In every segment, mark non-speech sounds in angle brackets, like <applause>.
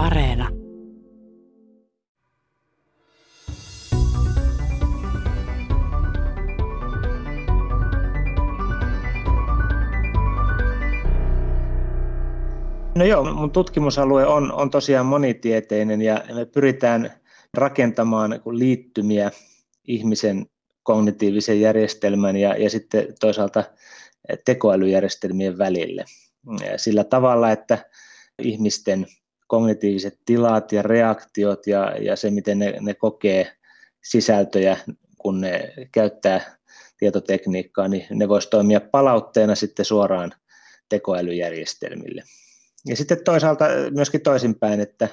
Areena. No joo, mun tutkimusalue on, on tosiaan monitieteinen ja me pyritään rakentamaan liittymiä ihmisen kognitiivisen järjestelmän ja, ja sitten toisaalta tekoälyjärjestelmien välille. Sillä tavalla, että ihmisten kognitiiviset tilat ja reaktiot ja, ja se, miten ne, ne kokee sisältöjä, kun ne käyttää tietotekniikkaa, niin ne voisi toimia palautteena sitten suoraan tekoälyjärjestelmille. Ja sitten toisaalta myöskin toisinpäin, että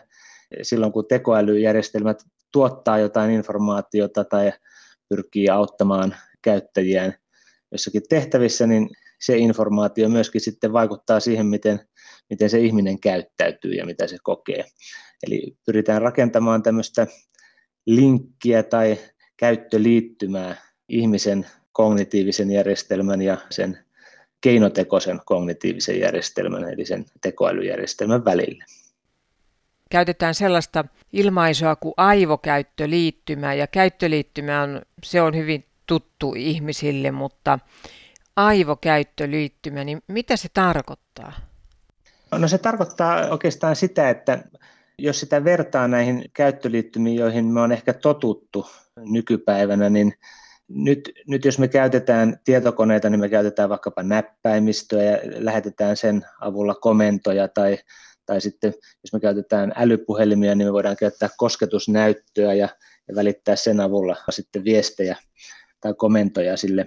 silloin kun tekoälyjärjestelmät tuottaa jotain informaatiota tai pyrkii auttamaan käyttäjiään jossakin tehtävissä, niin se informaatio myöskin sitten vaikuttaa siihen, miten, miten se ihminen käyttäytyy ja mitä se kokee. Eli pyritään rakentamaan tämmöistä linkkiä tai käyttöliittymää ihmisen kognitiivisen järjestelmän ja sen keinotekoisen kognitiivisen järjestelmän, eli sen tekoälyjärjestelmän välille. Käytetään sellaista ilmaisua kuin aivokäyttöliittymä, ja käyttöliittymä on, se on hyvin tuttu ihmisille, mutta aivokäyttöliittymä, niin mitä se tarkoittaa? No se tarkoittaa oikeastaan sitä, että jos sitä vertaa näihin käyttöliittymiin, joihin me on ehkä totuttu nykypäivänä, niin nyt, nyt jos me käytetään tietokoneita, niin me käytetään vaikkapa näppäimistöä ja lähetetään sen avulla komentoja tai, tai sitten jos me käytetään älypuhelimia, niin me voidaan käyttää kosketusnäyttöä ja, ja välittää sen avulla sitten viestejä tai komentoja sille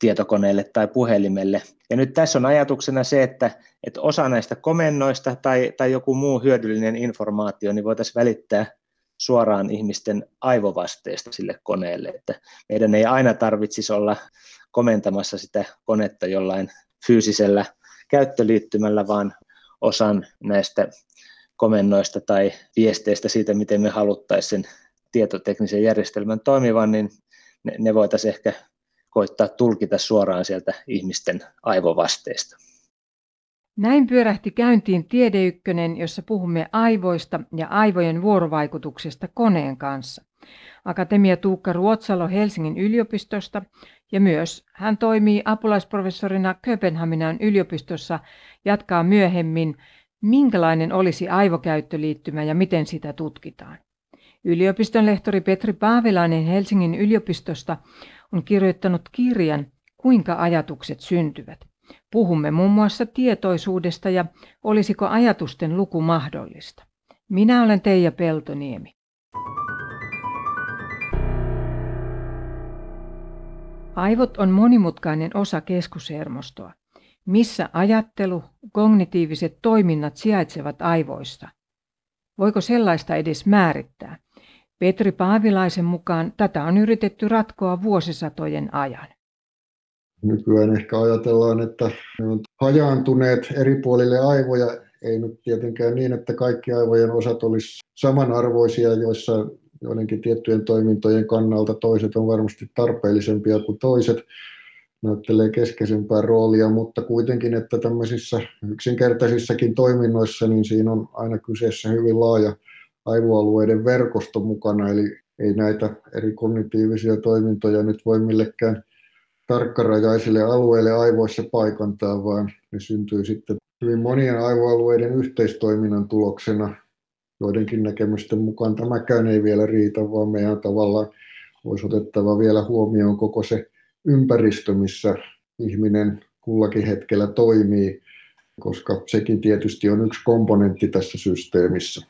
tietokoneelle tai puhelimelle. Ja nyt tässä on ajatuksena se, että, että osa näistä komennoista tai, tai joku muu hyödyllinen informaatio niin voitaisiin välittää suoraan ihmisten aivovasteesta sille koneelle, että meidän ei aina tarvitsisi olla komentamassa sitä konetta jollain fyysisellä käyttöliittymällä, vaan osan näistä komennoista tai viesteistä siitä, miten me haluttaisiin sen tietoteknisen järjestelmän toimivan, niin ne, ne voitaisiin ehkä koittaa tulkita suoraan sieltä ihmisten aivovasteesta. Näin pyörähti käyntiin Tiedeykkönen, jossa puhumme aivoista ja aivojen vuorovaikutuksesta koneen kanssa. Akatemia Tuukka Ruotsalo Helsingin yliopistosta ja myös hän toimii apulaisprofessorina Kööpenhaminan yliopistossa, jatkaa myöhemmin, minkälainen olisi aivokäyttöliittymä ja miten sitä tutkitaan. Yliopiston lehtori Petri Paavilainen Helsingin yliopistosta on kirjoittanut kirjan Kuinka ajatukset syntyvät. Puhumme muun muassa tietoisuudesta ja olisiko ajatusten luku mahdollista. Minä olen Teija Peltoniemi. Aivot on monimutkainen osa keskushermostoa. Missä ajattelu, kognitiiviset toiminnat sijaitsevat aivoista? Voiko sellaista edes määrittää? Petri Paavilaisen mukaan tätä on yritetty ratkoa vuosisatojen ajan. Nykyään ehkä ajatellaan, että ne on hajaantuneet eri puolille aivoja. Ei nyt tietenkään niin, että kaikki aivojen osat olisi samanarvoisia, joissa joidenkin tiettyjen toimintojen kannalta toiset on varmasti tarpeellisempia kuin toiset näyttelee keskeisempää roolia, mutta kuitenkin, että tämmöisissä yksinkertaisissakin toiminnoissa, niin siinä on aina kyseessä hyvin laaja aivoalueiden verkosto mukana, eli ei näitä eri kognitiivisia toimintoja nyt voi millekään tarkkarajaisille alueille aivoissa paikantaa, vaan ne syntyy sitten hyvin monien aivoalueiden yhteistoiminnan tuloksena. Joidenkin näkemysten mukaan tämäkään ei vielä riitä, vaan meidän tavallaan olisi otettava vielä huomioon koko se ympäristö, missä ihminen kullakin hetkellä toimii, koska sekin tietysti on yksi komponentti tässä systeemissä.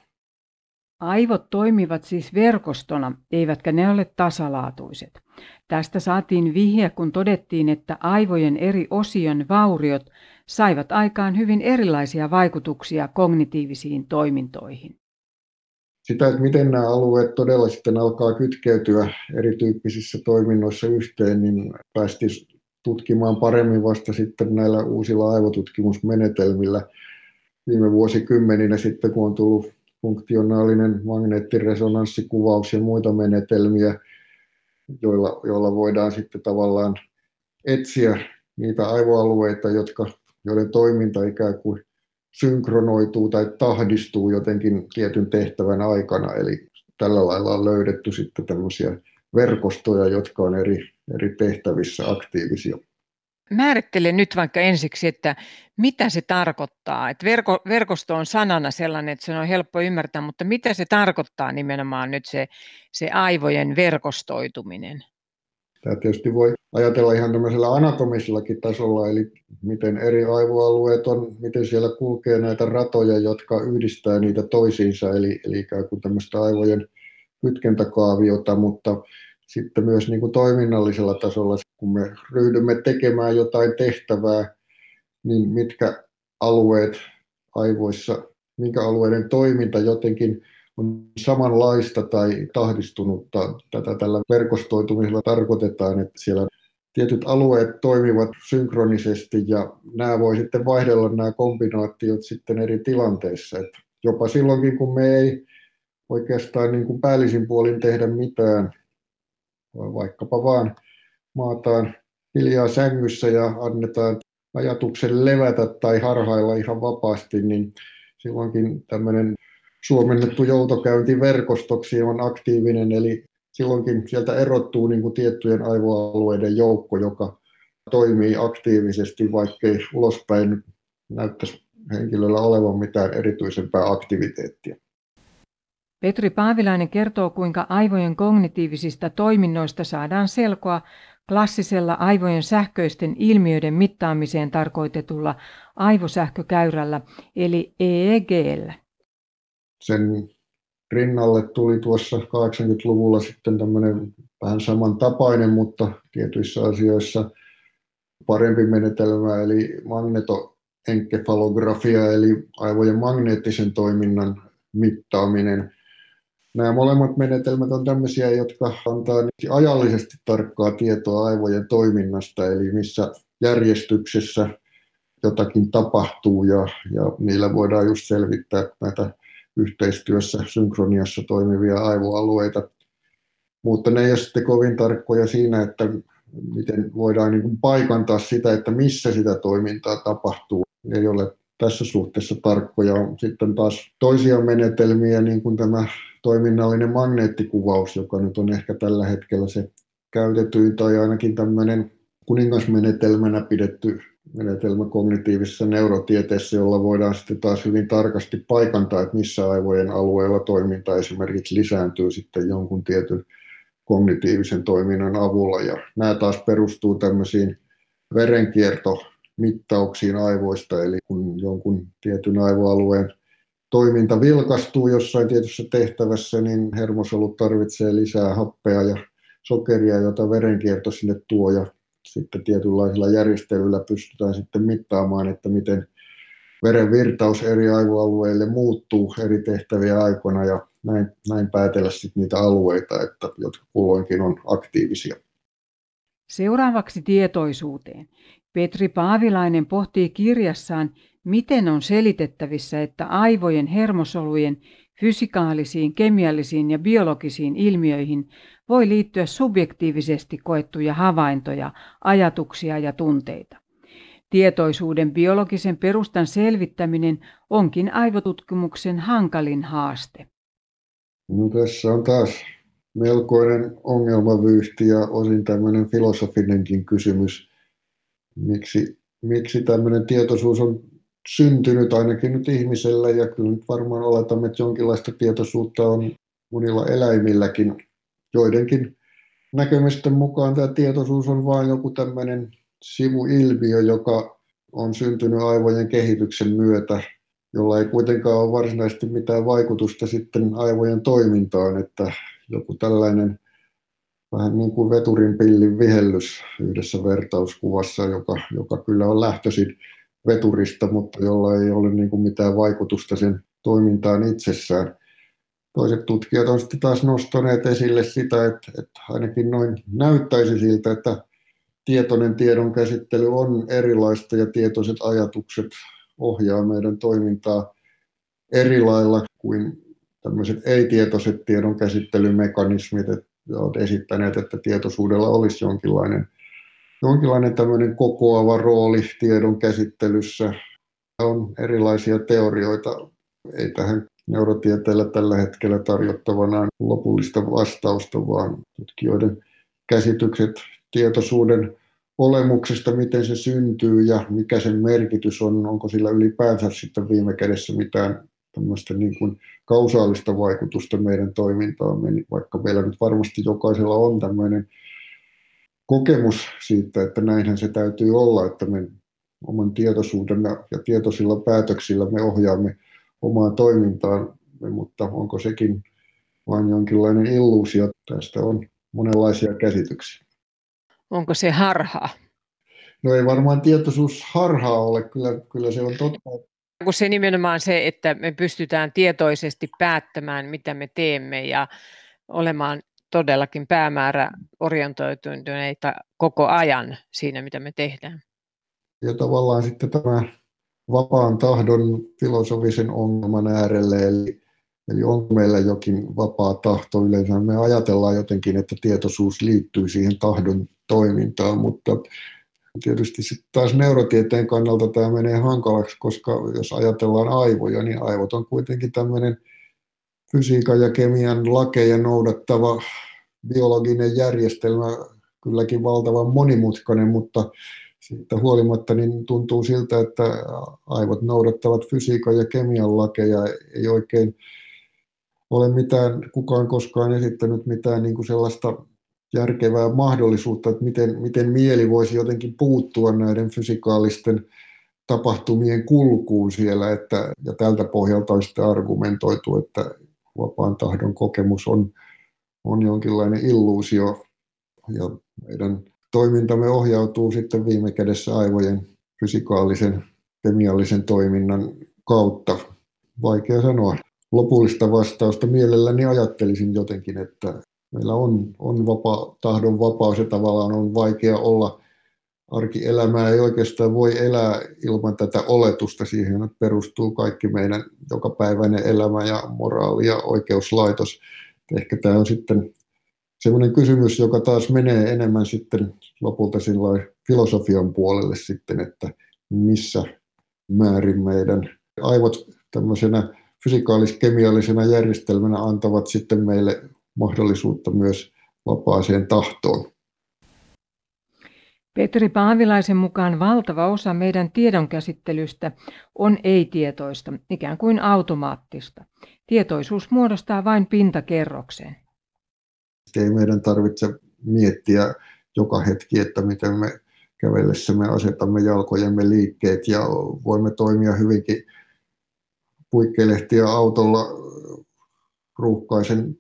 Aivot toimivat siis verkostona, eivätkä ne ole tasalaatuiset. Tästä saatiin vihje, kun todettiin, että aivojen eri osion vauriot saivat aikaan hyvin erilaisia vaikutuksia kognitiivisiin toimintoihin. Sitä, että miten nämä alueet todella sitten alkaa kytkeytyä erityyppisissä toiminnoissa yhteen, niin päästiin tutkimaan paremmin vasta sitten näillä uusilla aivotutkimusmenetelmillä viime vuosikymmeninä sitten, kun on tullut funktionaalinen magneettiresonanssikuvaus ja muita menetelmiä, joilla, joilla voidaan sitten tavallaan etsiä niitä aivoalueita, jotka, joiden toiminta ikään kuin synkronoituu tai tahdistuu jotenkin tietyn tehtävän aikana. Eli tällä lailla on löydetty sitten tämmöisiä verkostoja, jotka on eri, eri tehtävissä aktiivisia. Määrittele nyt vaikka ensiksi, että mitä se tarkoittaa. Että verko, verkosto on sanana sellainen, että se on helppo ymmärtää, mutta mitä se tarkoittaa nimenomaan nyt se, se aivojen verkostoituminen? Tämä tietysti voi ajatella ihan tämmöisellä anatomisellakin tasolla, eli miten eri aivoalueet on, miten siellä kulkee näitä ratoja, jotka yhdistää niitä toisiinsa, eli, eli ikään kuin tämmöistä aivojen kytkentäkaaviota, mutta sitten myös niin kuin toiminnallisella tasolla, kun me ryhdymme tekemään jotain tehtävää, niin mitkä alueet aivoissa, minkä alueiden toiminta jotenkin on samanlaista tai tahdistunutta. Tätä tällä verkostoitumisella tarkoitetaan, että siellä tietyt alueet toimivat synkronisesti ja nämä voi sitten vaihdella nämä kombinaatiot sitten eri tilanteissa. Että jopa silloinkin, kun me ei oikeastaan niin kuin päällisin puolin tehdä mitään, vaikkapa vaan maataan hiljaa sängyssä ja annetaan ajatuksen levätä tai harhailla ihan vapaasti, niin silloinkin tämmöinen suomennettu joutokäynti verkostoksi on aktiivinen, eli silloinkin sieltä erottuu niin kuin tiettyjen aivoalueiden joukko, joka toimii aktiivisesti, vaikkei ulospäin näyttäisi henkilöllä olevan mitään erityisempää aktiviteettia. Petri Paavilainen kertoo, kuinka aivojen kognitiivisista toiminnoista saadaan selkoa klassisella aivojen sähköisten ilmiöiden mittaamiseen tarkoitetulla aivosähkökäyrällä eli EEGllä. Sen rinnalle tuli tuossa 80-luvulla sitten tämmöinen vähän samantapainen, mutta tietyissä asioissa parempi menetelmä, eli magnetoenkefalografia, eli aivojen magneettisen toiminnan mittaaminen – Nämä molemmat menetelmät on tämmöisiä, jotka antaa ajallisesti tarkkaa tietoa aivojen toiminnasta, eli missä järjestyksessä jotakin tapahtuu ja, ja niillä voidaan just selvittää näitä yhteistyössä, synkroniassa toimivia aivoalueita. Mutta ne ei ole sitten kovin tarkkoja siinä, että miten voidaan niin paikantaa sitä, että missä sitä toimintaa tapahtuu. Ei ole tässä suhteessa tarkkoja. Sitten taas toisia menetelmiä, niin kuin tämä toiminnallinen magneettikuvaus, joka nyt on ehkä tällä hetkellä se käytetyin tai ainakin tämmöinen kuningasmenetelmänä pidetty menetelmä kognitiivisessa neurotieteessä, jolla voidaan sitten taas hyvin tarkasti paikantaa, että missä aivojen alueella toiminta esimerkiksi lisääntyy sitten jonkun tietyn kognitiivisen toiminnan avulla. Ja nämä taas perustuu tämmöisiin verenkiertomittauksiin aivoista, eli kun jonkun tietyn aivoalueen toiminta vilkastuu jossain tietyssä tehtävässä, niin hermosolut tarvitsee lisää happea ja sokeria, jota verenkierto sinne tuo ja sitten tietynlaisilla järjestelyillä pystytään sitten mittaamaan, että miten veren virtaus eri aivoalueille muuttuu eri tehtäviä aikana ja näin, näin päätellä sitten niitä alueita, että, jotka kulloinkin on aktiivisia. Seuraavaksi tietoisuuteen. Petri Paavilainen pohtii kirjassaan, Miten on selitettävissä, että aivojen hermosolujen fysikaalisiin, kemiallisiin ja biologisiin ilmiöihin voi liittyä subjektiivisesti koettuja havaintoja, ajatuksia ja tunteita? Tietoisuuden biologisen perustan selvittäminen onkin aivotutkimuksen hankalin haaste. No, tässä on taas melkoinen ongelmavyyhti ja osin tämmöinen filosofinenkin kysymys. Miksi, miksi tämmöinen tietoisuus on syntynyt ainakin nyt ihmisellä ja kyllä nyt varmaan oletamme, että jonkinlaista tietoisuutta on monilla eläimilläkin. Joidenkin näkemysten mukaan tämä tietoisuus on vain joku tämmöinen sivuilmiö, joka on syntynyt aivojen kehityksen myötä, jolla ei kuitenkaan ole varsinaisesti mitään vaikutusta sitten aivojen toimintaan, että joku tällainen vähän niin kuin veturin pillin vihellys yhdessä vertauskuvassa, joka, joka kyllä on lähtöisin veturista, mutta jolla ei ole niin kuin mitään vaikutusta sen toimintaan itsessään. Toiset tutkijat ovat sitten taas nostaneet esille sitä, että, että ainakin noin näyttäisi siltä, että tietoinen tiedon käsittely on erilaista ja tietoiset ajatukset ohjaa meidän toimintaa eri lailla kuin tämmöiset ei-tietoiset tiedon käsittelymekanismit, olet esittäneet, että tietoisuudella olisi jonkinlainen jonkinlainen tämmöinen kokoava rooli tiedon käsittelyssä. on erilaisia teorioita. Ei tähän neurotieteellä tällä hetkellä tarjottavana lopullista vastausta, vaan tutkijoiden käsitykset tietoisuuden olemuksesta, miten se syntyy ja mikä sen merkitys on, onko sillä ylipäänsä sitten viime kädessä mitään tämmöistä niin kuin kausaalista vaikutusta meidän toimintaamme, niin vaikka meillä nyt varmasti jokaisella on tämmöinen kokemus siitä, että näinhän se täytyy olla, että me oman tietoisuuden ja tietoisilla päätöksillä me ohjaamme omaa toimintaan, mutta onko sekin vain jonkinlainen illuusio? Tästä on monenlaisia käsityksiä. Onko se harhaa? No ei varmaan tietoisuus harhaa ole, kyllä, kyllä se on totta. Kun se nimenomaan se, että me pystytään tietoisesti päättämään, mitä me teemme ja olemaan todellakin päämäärä orientoituneita koko ajan siinä, mitä me tehdään. Ja tavallaan sitten tämä vapaan tahdon filosofisen ongelman äärelle, eli, eli onko meillä jokin vapaa tahto yleensä. Me ajatellaan jotenkin, että tietoisuus liittyy siihen tahdon toimintaan, mutta tietysti sitten taas neurotieteen kannalta tämä menee hankalaksi, koska jos ajatellaan aivoja, niin aivot on kuitenkin tämmöinen fysiikan ja kemian lakeja noudattava biologinen järjestelmä, kylläkin valtavan monimutkainen, mutta siitä huolimatta niin tuntuu siltä, että aivot noudattavat fysiikan ja kemian lakeja, ei oikein ole mitään, kukaan koskaan esittänyt mitään niin kuin sellaista järkevää mahdollisuutta, että miten, miten mieli voisi jotenkin puuttua näiden fysikaalisten tapahtumien kulkuun siellä, että, ja tältä pohjalta on sitten argumentoitu, että vapaan tahdon kokemus on, on jonkinlainen illuusio, ja meidän toimintamme ohjautuu sitten viime kädessä aivojen fysikaalisen, kemiallisen toiminnan kautta. Vaikea sanoa lopullista vastausta. Mielelläni ajattelisin jotenkin, että meillä on, on vapa, tahdon vapaus ja tavallaan on vaikea olla arkielämää ei oikeastaan voi elää ilman tätä oletusta. Siihen perustuu kaikki meidän jokapäiväinen elämä ja moraali ja oikeuslaitos. Ehkä tämä on sitten sellainen kysymys, joka taas menee enemmän sitten lopulta filosofian puolelle sitten, että missä määrin meidän aivot tämmöisenä fysikaalis-kemiallisena järjestelmänä antavat sitten meille mahdollisuutta myös vapaaseen tahtoon. Petri Paavilaisen mukaan valtava osa meidän tiedonkäsittelystä on ei-tietoista, ikään kuin automaattista. Tietoisuus muodostaa vain pintakerroksen. Ei meidän tarvitse miettiä joka hetki, että miten me kävellessämme asetamme jalkojemme liikkeet ja voimme toimia hyvinkin puikkelehtiä autolla ruuhkaisen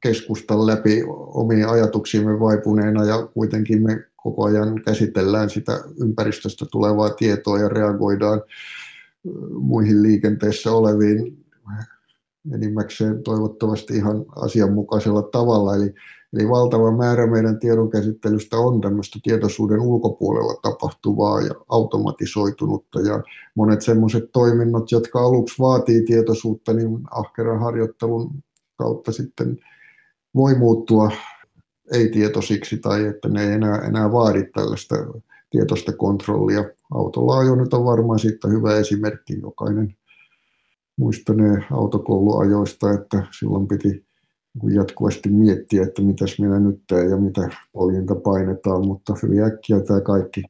keskustan läpi omiin ajatuksiimme vaipuneena ja kuitenkin me koko ajan käsitellään sitä ympäristöstä tulevaa tietoa ja reagoidaan muihin liikenteessä oleviin enimmäkseen toivottavasti ihan asianmukaisella tavalla. Eli, eli valtava määrä meidän tiedonkäsittelystä on tämmöistä tietoisuuden ulkopuolella tapahtuvaa ja automatisoitunutta. Ja monet semmoiset toiminnot, jotka aluksi vaatii tietoisuutta, niin ahkeran harjoittelun kautta sitten voi muuttua ei-tietoisiksi tai että ne ei enää, enää vaadi tällaista tietoista kontrollia. Autolla nyt on varmaan siitä hyvä esimerkki. Jokainen muistanee autokouluajoista, että silloin piti jatkuvasti miettiä, että mitäs minä nyt teen ja mitä poljinta painetaan, mutta hyvin äkkiä tämä kaikki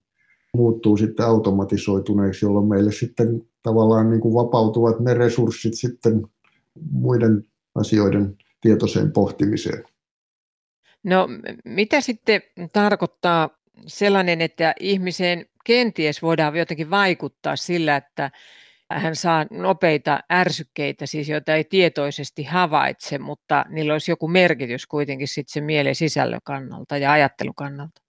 muuttuu sitten automatisoituneeksi, jolloin meille sitten tavallaan niin kuin vapautuvat ne resurssit sitten muiden asioiden tietoiseen pohtimiseen. No mitä sitten tarkoittaa sellainen, että ihmiseen kenties voidaan jotenkin vaikuttaa sillä, että hän saa nopeita ärsykkeitä, siis joita ei tietoisesti havaitse, mutta niillä olisi joku merkitys kuitenkin sitten sen mielen sisällön kannalta ja ajattelun kannalta.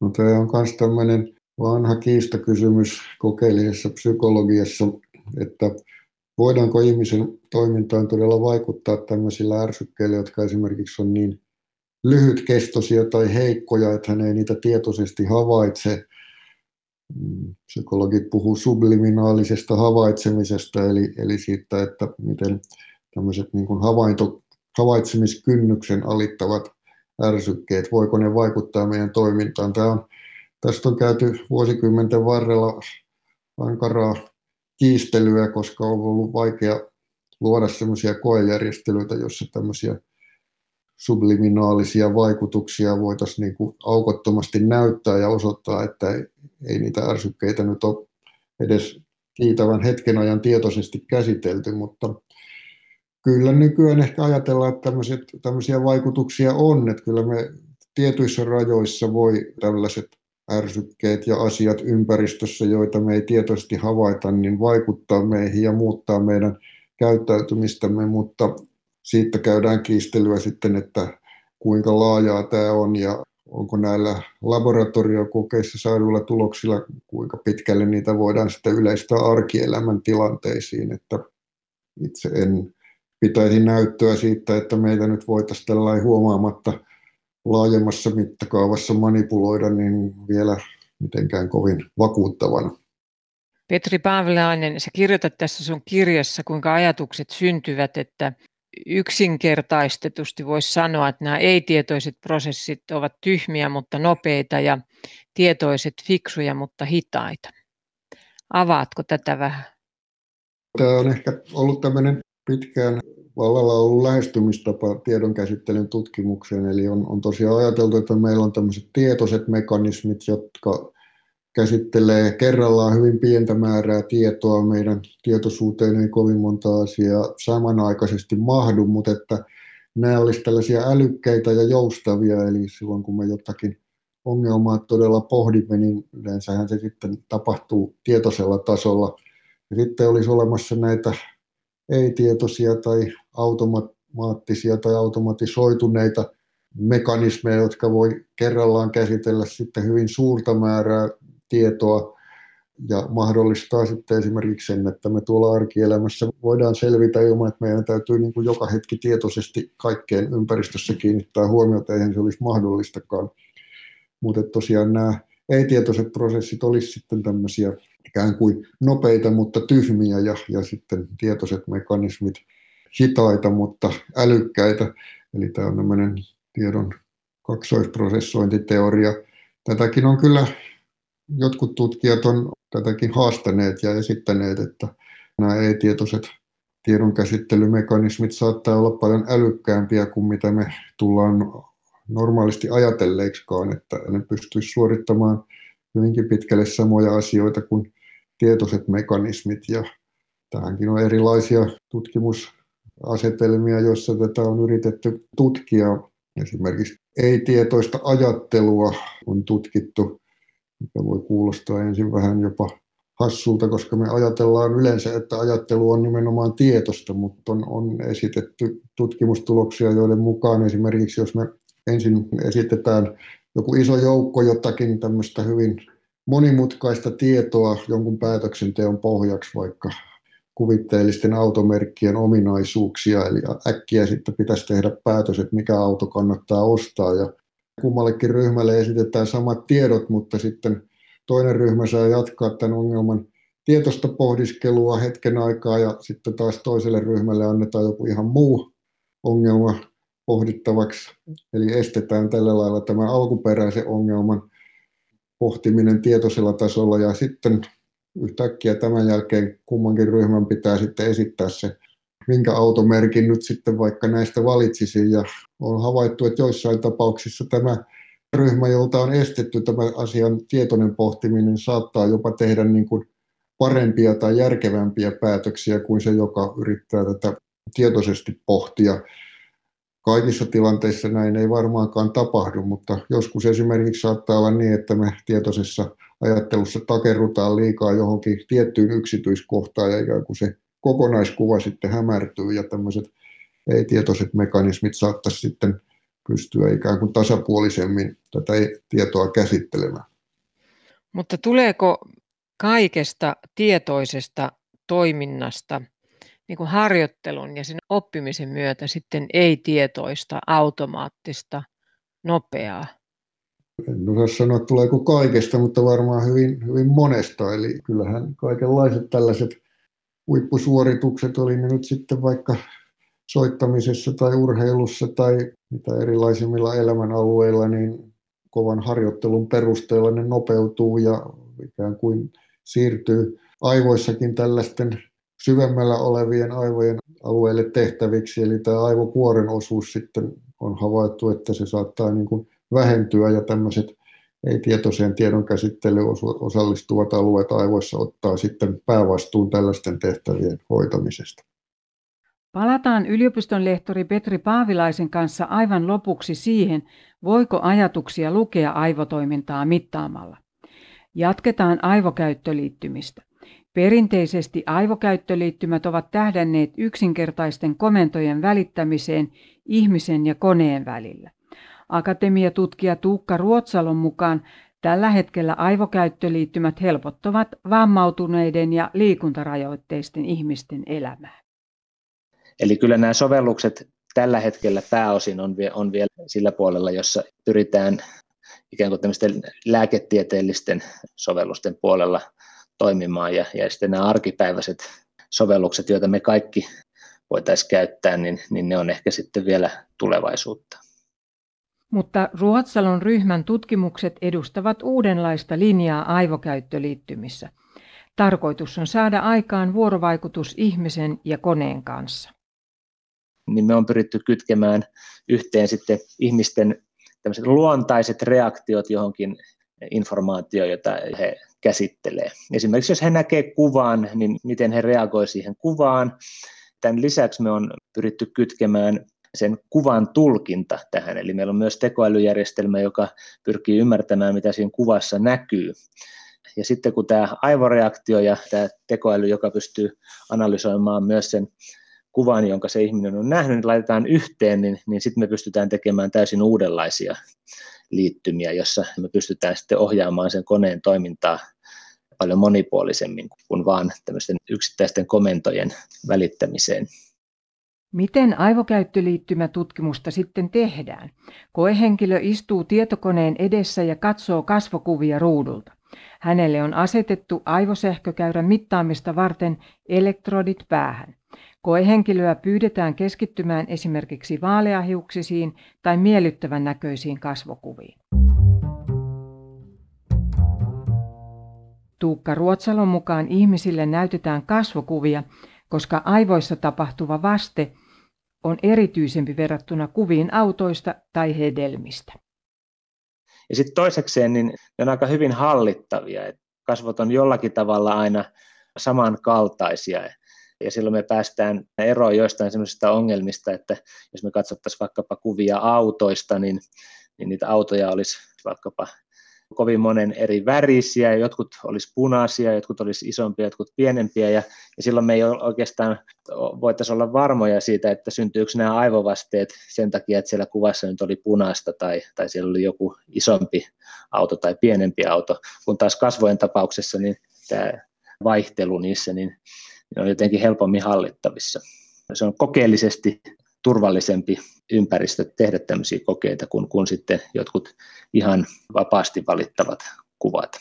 No, tämä on myös tämmöinen vanha kiistakysymys kokeellisessa psykologiassa, että voidaanko ihmisen toimintaan todella vaikuttaa tämmöisillä ärsykkeillä, jotka esimerkiksi on niin lyhytkestoisia tai heikkoja, että hän ei niitä tietoisesti havaitse. Mm, psykologit puhuu subliminaalisesta havaitsemisesta, eli, eli siitä, että miten tämmöiset niin kuin havainto, havaitsemiskynnyksen alittavat ärsykkeet, voiko ne vaikuttaa meidän toimintaan. Tämä on, tästä on käyty vuosikymmenten varrella ankaraa kiistelyä, koska on ollut vaikea luoda sellaisia koejärjestelyitä, joissa tämmöisiä subliminaalisia vaikutuksia voitaisiin niin kuin aukottomasti näyttää ja osoittaa, että ei, ei niitä ärsykkeitä nyt ole edes kiitävän hetken ajan tietoisesti käsitelty, mutta kyllä nykyään ehkä ajatellaan, että tämmöisiä vaikutuksia on, että kyllä me tietyissä rajoissa voi tällaiset ärsykkeet ja asiat ympäristössä, joita me ei tietoisesti havaita, niin vaikuttaa meihin ja muuttaa meidän käyttäytymistämme, mutta siitä käydään kiistelyä sitten, että kuinka laajaa tämä on ja onko näillä laboratoriokokeissa saaduilla tuloksilla, kuinka pitkälle niitä voidaan sitten yleistää arkielämän tilanteisiin, että itse en pitäisi näyttöä siitä, että meitä nyt voitaisiin tällainen huomaamatta laajemmassa mittakaavassa manipuloida, niin vielä mitenkään kovin vakuuttavana. Petri Paavilainen, sä kirjoitat tässä sun kirjassa, kuinka ajatukset syntyvät, että yksinkertaistetusti voisi sanoa, että nämä ei-tietoiset prosessit ovat tyhmiä, mutta nopeita ja tietoiset fiksuja, mutta hitaita. Avaatko tätä vähän? Tämä on ehkä ollut tämmöinen pitkään vallalla ollut lähestymistapa tiedonkäsittelyn tutkimukseen. Eli on, on tosiaan ajateltu, että meillä on tämmöiset tietoiset mekanismit, jotka käsittelee kerrallaan hyvin pientä määrää tietoa. Meidän tietoisuuteen ei kovin monta asiaa samanaikaisesti mahdu, mutta että nämä olisi tällaisia älykkäitä ja joustavia, eli silloin kun me jotakin ongelmaa todella pohdimme, niin yleensähän se sitten tapahtuu tietoisella tasolla. Ja sitten olisi olemassa näitä ei-tietoisia tai automaattisia tai automatisoituneita mekanismeja, jotka voi kerrallaan käsitellä sitten hyvin suurta määrää tietoa ja mahdollistaa sitten esimerkiksi sen, että me tuolla arkielämässä voidaan selvitä ilman, että meidän täytyy niin kuin joka hetki tietoisesti kaikkeen ympäristössä kiinnittää huomiota, eihän se olisi mahdollistakaan. Mutta tosiaan nämä ei-tietoiset prosessit olisi sitten tämmöisiä ikään kuin nopeita, mutta tyhmiä ja, ja sitten tietoiset mekanismit hitaita, mutta älykkäitä. Eli tämä on tämmöinen tiedon kaksoisprosessointiteoria. Tätäkin on kyllä jotkut tutkijat on tätäkin haastaneet ja esittäneet, että nämä ei-tietoiset tiedonkäsittelymekanismit saattaa olla paljon älykkäämpiä kuin mitä me tullaan normaalisti ajatelleeksikaan, että ne pystyisi suorittamaan hyvinkin pitkälle samoja asioita kuin tietoiset mekanismit. Ja tähänkin on erilaisia tutkimusasetelmia, joissa tätä on yritetty tutkia. Esimerkiksi ei-tietoista ajattelua on tutkittu mikä voi kuulostaa ensin vähän jopa hassulta, koska me ajatellaan yleensä, että ajattelu on nimenomaan tietosta, mutta on, on esitetty tutkimustuloksia, joiden mukaan esimerkiksi jos me ensin esitetään joku iso joukko jotakin tämmöistä hyvin monimutkaista tietoa jonkun päätöksenteon pohjaksi, vaikka kuvitteellisten automerkkien ominaisuuksia, eli äkkiä sitten pitäisi tehdä päätös, että mikä auto kannattaa ostaa, ja kummallekin ryhmälle esitetään samat tiedot, mutta sitten toinen ryhmä saa jatkaa tämän ongelman tietoista pohdiskelua hetken aikaa. Ja sitten taas toiselle ryhmälle annetaan joku ihan muu ongelma pohdittavaksi. Eli estetään tällä lailla tämän alkuperäisen ongelman pohtiminen tietoisella tasolla. Ja sitten yhtäkkiä tämän jälkeen kummankin ryhmän pitää sitten esittää se minkä automerkin nyt sitten vaikka näistä valitsisin. Ja on havaittu, että joissain tapauksissa tämä ryhmä, jolta on estetty tämä asian tietoinen pohtiminen, saattaa jopa tehdä niin kuin parempia tai järkevämpiä päätöksiä kuin se, joka yrittää tätä tietoisesti pohtia. Kaikissa tilanteissa näin ei varmaankaan tapahdu, mutta joskus esimerkiksi saattaa olla niin, että me tietoisessa ajattelussa takerrutaan liikaa johonkin tiettyyn yksityiskohtaan ja ikään kuin se kokonaiskuva sitten hämärtyy ja tämmöiset ei-tietoiset mekanismit saattaisi sitten pystyä ikään kuin tasapuolisemmin tätä tietoa käsittelemään. Mutta tuleeko kaikesta tietoisesta toiminnasta niin kuin harjoittelun ja sen oppimisen myötä sitten ei-tietoista, automaattista, nopeaa? En osaa sanoa, tuleeko kaikesta, mutta varmaan hyvin, hyvin monesta. Eli kyllähän kaikenlaiset tällaiset huippusuoritukset, oli ne nyt sitten vaikka soittamisessa tai urheilussa tai mitä erilaisimmilla elämänalueilla, niin kovan harjoittelun perusteella ne nopeutuu ja ikään kuin siirtyy aivoissakin tällaisten syvemmällä olevien aivojen alueelle tehtäviksi, eli tämä aivokuoren osuus sitten on havaittu, että se saattaa niin kuin vähentyä ja tämmöiset ei-tietoiseen tiedon käsittelyyn osallistuvat alueet aivoissa ottaa sitten päävastuun tällaisten tehtävien hoitamisesta. Palataan yliopiston lehtori Petri Paavilaisen kanssa aivan lopuksi siihen, voiko ajatuksia lukea aivotoimintaa mittaamalla. Jatketaan aivokäyttöliittymistä. Perinteisesti aivokäyttöliittymät ovat tähdänneet yksinkertaisten komentojen välittämiseen ihmisen ja koneen välillä. Akatemiatutkija Tuukka Ruotsalon mukaan tällä hetkellä aivokäyttöliittymät helpottavat vammautuneiden ja liikuntarajoitteisten ihmisten elämää. Eli kyllä nämä sovellukset tällä hetkellä pääosin on, on vielä sillä puolella, jossa pyritään ikään kuin tämmöisten lääketieteellisten sovellusten puolella toimimaan ja, ja sitten nämä arkipäiväiset sovellukset, joita me kaikki voitaisiin käyttää, niin, niin ne on ehkä sitten vielä tulevaisuutta. Mutta Ruotsalon ryhmän tutkimukset edustavat uudenlaista linjaa aivokäyttöliittymissä. Tarkoitus on saada aikaan vuorovaikutus ihmisen ja koneen kanssa. Niin me on pyritty kytkemään yhteen sitten ihmisten luontaiset reaktiot johonkin informaatioon, jota he käsittelee. Esimerkiksi jos he näkee kuvan, niin miten he reagoivat siihen kuvaan. Tämän lisäksi me on pyritty kytkemään sen kuvan tulkinta tähän. Eli meillä on myös tekoälyjärjestelmä, joka pyrkii ymmärtämään, mitä siinä kuvassa näkyy. Ja sitten kun tämä aivoreaktio ja tämä tekoäly, joka pystyy analysoimaan myös sen kuvan, jonka se ihminen on nähnyt, niin laitetaan yhteen, niin, niin sitten me pystytään tekemään täysin uudenlaisia liittymiä, jossa me pystytään sitten ohjaamaan sen koneen toimintaa paljon monipuolisemmin kuin vaan tämmöisten yksittäisten komentojen välittämiseen. Miten aivokäyttöliittymätutkimusta sitten tehdään? Koehenkilö istuu tietokoneen edessä ja katsoo kasvokuvia ruudulta. Hänelle on asetettu aivosähkökäyrän mittaamista varten elektrodit päähän. Koehenkilöä pyydetään keskittymään esimerkiksi vaaleahiuksisiin tai miellyttävän näköisiin kasvokuviin. Tuukka Ruotsalon mukaan ihmisille näytetään kasvokuvia, koska aivoissa tapahtuva vaste on erityisempi verrattuna kuviin autoista tai hedelmistä. Ja sitten toisekseen niin ne on aika hyvin hallittavia. että kasvot on jollakin tavalla aina samankaltaisia ja silloin me päästään eroon joistain sellaisista ongelmista, että jos me katsottaisiin vaikkapa kuvia autoista, niin, niin niitä autoja olisi vaikkapa kovin monen eri värisiä, jotkut olisi punaisia, jotkut olisi isompia, jotkut pienempiä, ja, ja silloin me ei oikeastaan voitaisiin olla varmoja siitä, että syntyykö nämä aivovasteet sen takia, että siellä kuvassa nyt oli punaista tai, tai siellä oli joku isompi auto tai pienempi auto, kun taas kasvojen tapauksessa niin tämä vaihtelu niissä, niin ne on jotenkin helpommin hallittavissa. Se on kokeellisesti turvallisempi ympäristö tehdä tämmöisiä kokeita kuin, kuin sitten jotkut ihan vapaasti valittavat kuvat.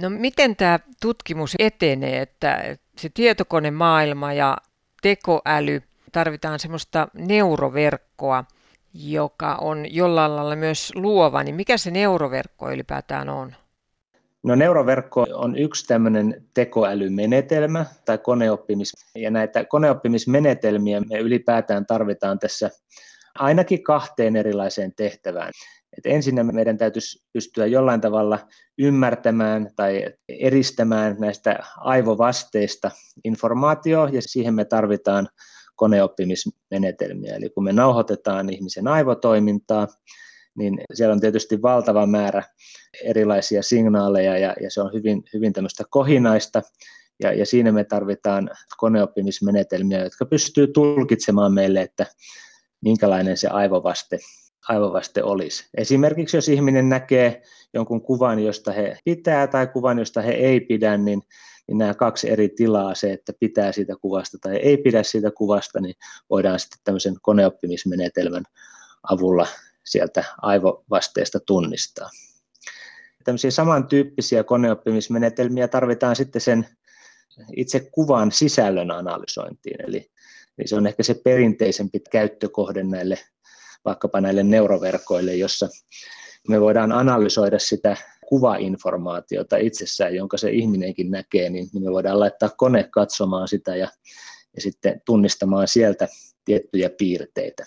No miten tämä tutkimus etenee, että se tietokonemaailma ja tekoäly, tarvitaan semmoista neuroverkkoa, joka on jollain lailla myös luova, niin mikä se neuroverkko ylipäätään on? No neuroverkko on yksi tämmöinen tekoälymenetelmä tai koneoppimis, ja näitä koneoppimismenetelmiä me ylipäätään tarvitaan tässä ainakin kahteen erilaiseen tehtävään. Et ensin meidän täytyisi pystyä jollain tavalla ymmärtämään tai eristämään näistä aivovasteista informaatio ja siihen me tarvitaan koneoppimismenetelmiä. Eli kun me nauhoitetaan ihmisen aivotoimintaa, niin siellä on tietysti valtava määrä erilaisia signaaleja ja, ja se on hyvin, hyvin tämmöistä kohinaista. Ja, ja siinä me tarvitaan koneoppimismenetelmiä, jotka pystyy tulkitsemaan meille, että minkälainen se aivovaste, aivovaste olisi. Esimerkiksi jos ihminen näkee jonkun kuvan, josta he pitää tai kuvan, josta he ei pidä, niin, niin nämä kaksi eri tilaa, se, että pitää siitä kuvasta tai ei pidä siitä kuvasta, niin voidaan sitten tämmöisen koneoppimismenetelmän avulla sieltä aivovasteesta tunnistaa. Tämmöisiä samantyyppisiä koneoppimismenetelmiä tarvitaan sitten sen itse kuvan sisällön analysointiin, eli, se on ehkä se perinteisempi käyttökohde näille vaikkapa näille neuroverkoille, jossa me voidaan analysoida sitä kuvainformaatiota itsessään, jonka se ihminenkin näkee, niin me voidaan laittaa kone katsomaan sitä ja, ja sitten tunnistamaan sieltä tiettyjä piirteitä,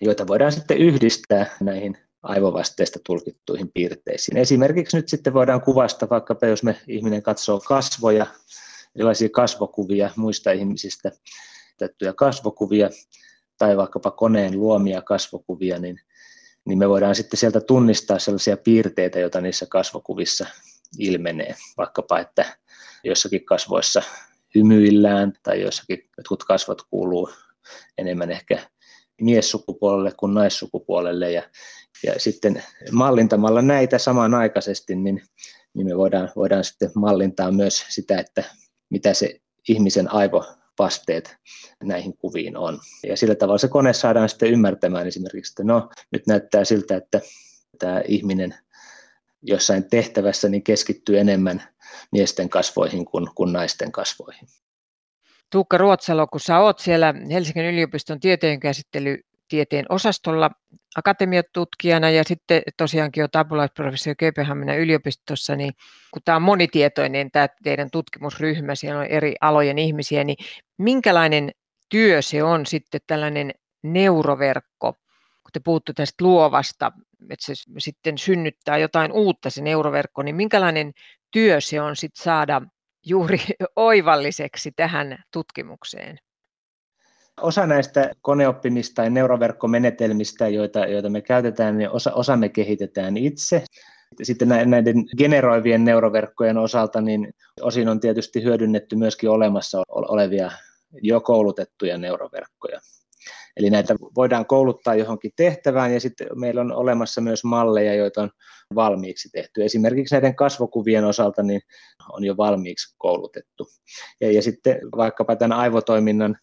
joita voidaan sitten yhdistää näihin aivovasteista tulkittuihin piirteisiin. Esimerkiksi nyt sitten voidaan kuvasta, vaikka jos me ihminen katsoo kasvoja, erilaisia kasvokuvia muista ihmisistä, täyttyjä kasvokuvia tai vaikkapa koneen luomia kasvokuvia, niin, niin me voidaan sitten sieltä tunnistaa sellaisia piirteitä, joita niissä kasvokuvissa ilmenee. Vaikkapa, että jossakin kasvoissa hymyillään tai jossakin jotkut kasvot kuuluu enemmän ehkä miessukupuolelle kuin naissukupuolelle ja, ja sitten mallintamalla näitä samanaikaisesti, niin, niin me voidaan, voidaan sitten mallintaa myös sitä, että mitä se ihmisen aivovasteet näihin kuviin on. Ja sillä tavalla se kone saadaan sitten ymmärtämään esimerkiksi, että no nyt näyttää siltä, että tämä ihminen jossain tehtävässä niin keskittyy enemmän miesten kasvoihin kuin, kuin naisten kasvoihin. Tuukka Ruotsalo, kun sä oot siellä Helsingin yliopiston tieteenkäsittelytieteen osastolla akatemiatutkijana ja sitten tosiaankin olet apulaisprofessori Kööpenhaminan yliopistossa, niin kun tämä on monitietoinen tämä teidän tutkimusryhmä, siellä on eri alojen ihmisiä, niin minkälainen työ se on sitten tällainen neuroverkko, kun te puhuttu tästä luovasta, että se sitten synnyttää jotain uutta se neuroverkko, niin minkälainen työ se on sitten saada juuri <laughs> oivalliseksi tähän tutkimukseen? Osa näistä koneoppimista tai neuroverkkomenetelmistä, joita, joita me käytetään, niin osa, osa me kehitetään itse. Sitten näiden generoivien neuroverkkojen osalta, niin osin on tietysti hyödynnetty myöskin olemassa olevia jo koulutettuja neuroverkkoja. Eli näitä voidaan kouluttaa johonkin tehtävään ja sitten meillä on olemassa myös malleja, joita on valmiiksi tehty. Esimerkiksi näiden kasvokuvien osalta niin on jo valmiiksi koulutettu. Ja, ja sitten vaikkapa tämän aivotoiminnan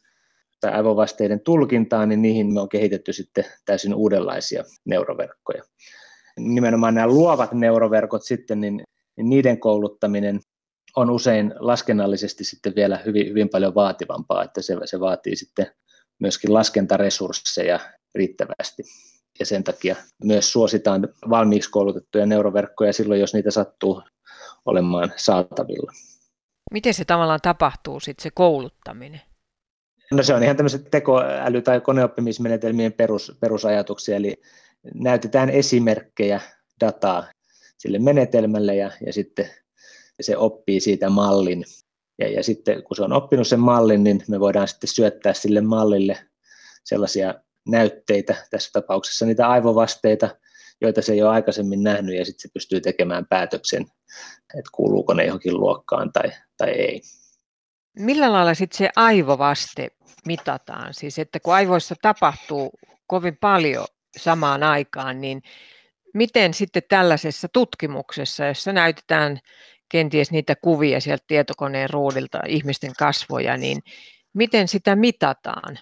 tai aivovasteiden tulkintaan, niin niihin me on kehitetty sitten täysin uudenlaisia neuroverkkoja. Nimenomaan nämä luovat neuroverkot sitten, niin, niiden kouluttaminen on usein laskennallisesti sitten vielä hyvin, hyvin paljon vaativampaa, että se, se vaatii sitten myöskin laskentaresursseja riittävästi. Ja sen takia myös suositaan valmiiksi koulutettuja neuroverkkoja silloin, jos niitä sattuu olemaan saatavilla. Miten se tavallaan tapahtuu sitten se kouluttaminen? No se on ihan tämmöiset tekoäly- tai koneoppimismenetelmien perus, perusajatuksia, eli näytetään esimerkkejä dataa sille menetelmälle ja, ja sitten se oppii siitä mallin ja, ja sitten kun se on oppinut sen mallin, niin me voidaan sitten syöttää sille mallille sellaisia näytteitä, tässä tapauksessa niitä aivovasteita, joita se ei ole aikaisemmin nähnyt, ja sitten se pystyy tekemään päätöksen, että kuuluuko ne johonkin luokkaan tai, tai ei. Millä lailla sitten se aivovaste mitataan? Siis että kun aivoissa tapahtuu kovin paljon samaan aikaan, niin miten sitten tällaisessa tutkimuksessa, jossa näytetään kenties niitä kuvia sieltä tietokoneen ruudilta, ihmisten kasvoja, niin miten sitä mitataan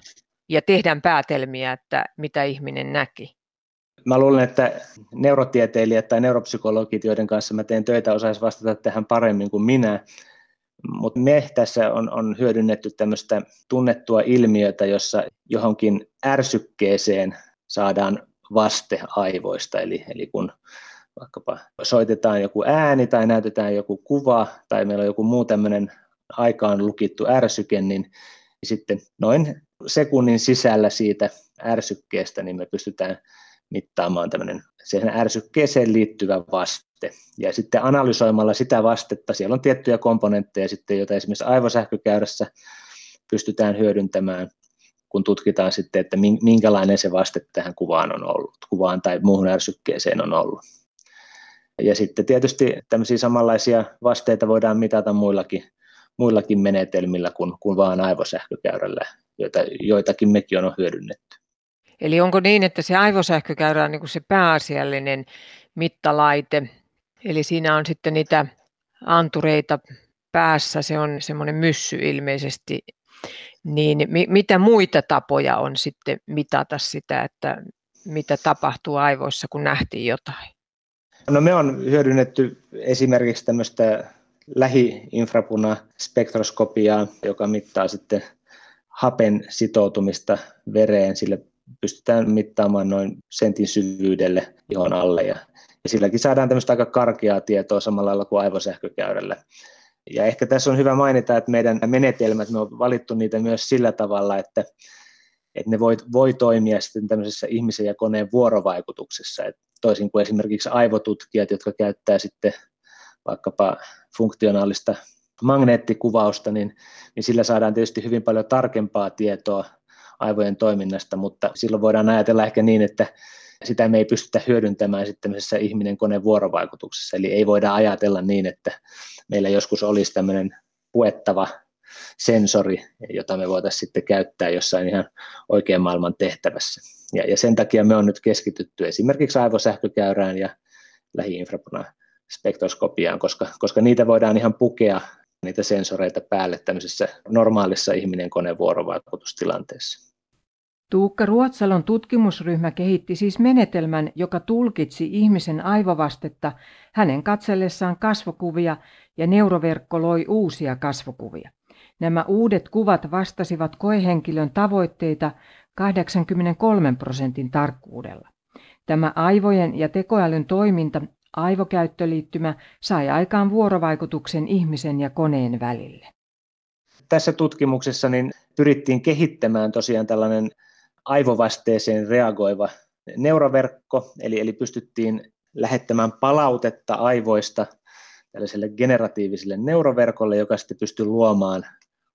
ja tehdään päätelmiä, että mitä ihminen näki? Mä luulen, että neurotieteilijät tai neuropsykologit, joiden kanssa mä teen töitä, osaisivat vastata tähän paremmin kuin minä. Mutta me tässä on, on hyödynnetty tämmöistä tunnettua ilmiötä, jossa johonkin ärsykkeeseen saadaan vaste aivoista. Eli, eli kun vaikkapa soitetaan joku ääni tai näytetään joku kuva tai meillä on joku muu tämmöinen aikaan lukittu ärsyke, niin sitten noin sekunnin sisällä siitä ärsykkeestä niin me pystytään mittaamaan tämmöinen siihen ärsykkeeseen liittyvä vaste. Ja sitten analysoimalla sitä vastetta, siellä on tiettyjä komponentteja sitten, joita esimerkiksi aivosähkökäyrässä pystytään hyödyntämään, kun tutkitaan sitten, että minkälainen se vaste tähän kuvaan on ollut, kuvaan tai muuhun ärsykkeeseen on ollut. Ja sitten tietysti tämmöisiä samanlaisia vasteita voidaan mitata muillakin, muillakin menetelmillä kuin, kuin vaan aivosähkökäyrällä, joita, joitakin mekin on hyödynnetty. Eli onko niin, että se aivosähkökäyrä on niin se pääasiallinen mittalaite, eli siinä on sitten niitä antureita päässä, se on semmoinen myssy ilmeisesti, niin mi- mitä muita tapoja on sitten mitata sitä, että mitä tapahtuu aivoissa, kun nähtiin jotain? No me on hyödynnetty esimerkiksi tämmöistä lähi-infrapuna-spektroskopiaa, joka mittaa sitten hapen sitoutumista vereen sille pystytään mittaamaan noin sentin syvyydelle ihon alle ja, ja silläkin saadaan tämmöistä aika karkeaa tietoa samalla lailla kuin aivosähkökäyrällä. Ja ehkä tässä on hyvä mainita, että meidän menetelmät, me on valittu niitä myös sillä tavalla, että, että ne voi, voi toimia sitten tämmöisessä ihmisen ja koneen vuorovaikutuksessa, että toisin kuin esimerkiksi aivotutkijat, jotka käyttää sitten vaikkapa funktionaalista magneettikuvausta, niin, niin sillä saadaan tietysti hyvin paljon tarkempaa tietoa aivojen toiminnasta, mutta silloin voidaan ajatella ehkä niin, että sitä me ei pystytä hyödyntämään sitten ihminen-koneen vuorovaikutuksessa. Eli ei voida ajatella niin, että meillä joskus olisi tämmöinen puettava sensori, jota me voitaisiin sitten käyttää jossain ihan oikean maailman tehtävässä. Ja, ja sen takia me on nyt keskitytty esimerkiksi aivosähkökäyrään ja lähiinfrapunan spektroskopiaan, koska, koska niitä voidaan ihan pukea niitä sensoreita päälle tämmöisessä normaalissa ihminen-koneen vuorovaikutustilanteessa. Tuukka Ruotsalon tutkimusryhmä kehitti siis menetelmän, joka tulkitsi ihmisen aivovastetta hänen katsellessaan kasvokuvia ja neuroverkko loi uusia kasvokuvia. Nämä uudet kuvat vastasivat koehenkilön tavoitteita 83 prosentin tarkkuudella. Tämä aivojen ja tekoälyn toiminta, aivokäyttöliittymä, sai aikaan vuorovaikutuksen ihmisen ja koneen välille. Tässä tutkimuksessa niin pyrittiin kehittämään tosiaan tällainen aivovasteeseen reagoiva neuroverkko, eli, eli pystyttiin lähettämään palautetta aivoista tällaiselle generatiiviselle neuroverkolle, joka sitten pystyy luomaan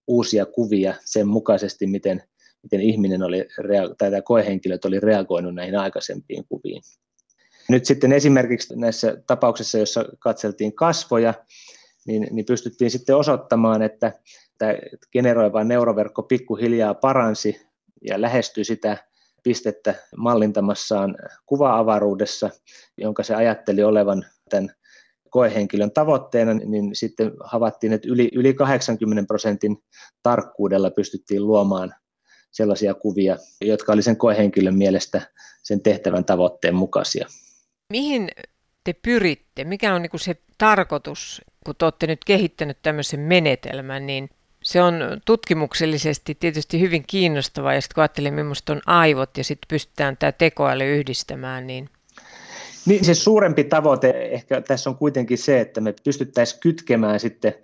uusia kuvia sen mukaisesti, miten, miten ihminen oli, tai tämä koehenkilöt oli reagoinut näihin aikaisempiin kuviin. Nyt sitten esimerkiksi näissä tapauksissa, joissa katseltiin kasvoja, niin, niin pystyttiin sitten osoittamaan, että tämä generoiva neuroverkko pikkuhiljaa paransi ja lähestyi sitä pistettä mallintamassaan kuva-avaruudessa, jonka se ajatteli olevan tämän koehenkilön tavoitteena, niin sitten havaittiin, että yli, yli 80 prosentin tarkkuudella pystyttiin luomaan sellaisia kuvia, jotka oli sen koehenkilön mielestä sen tehtävän tavoitteen mukaisia. Mihin te pyritte? Mikä on niin se tarkoitus, kun te olette nyt kehittänyt tämmöisen menetelmän, niin se on tutkimuksellisesti tietysti hyvin kiinnostavaa, ja sitten kun ajattelee, on aivot, ja sitten pystytään tämä tekoäly yhdistämään, niin niin se suurempi tavoite ehkä tässä on kuitenkin se, että me pystyttäisiin kytkemään sitten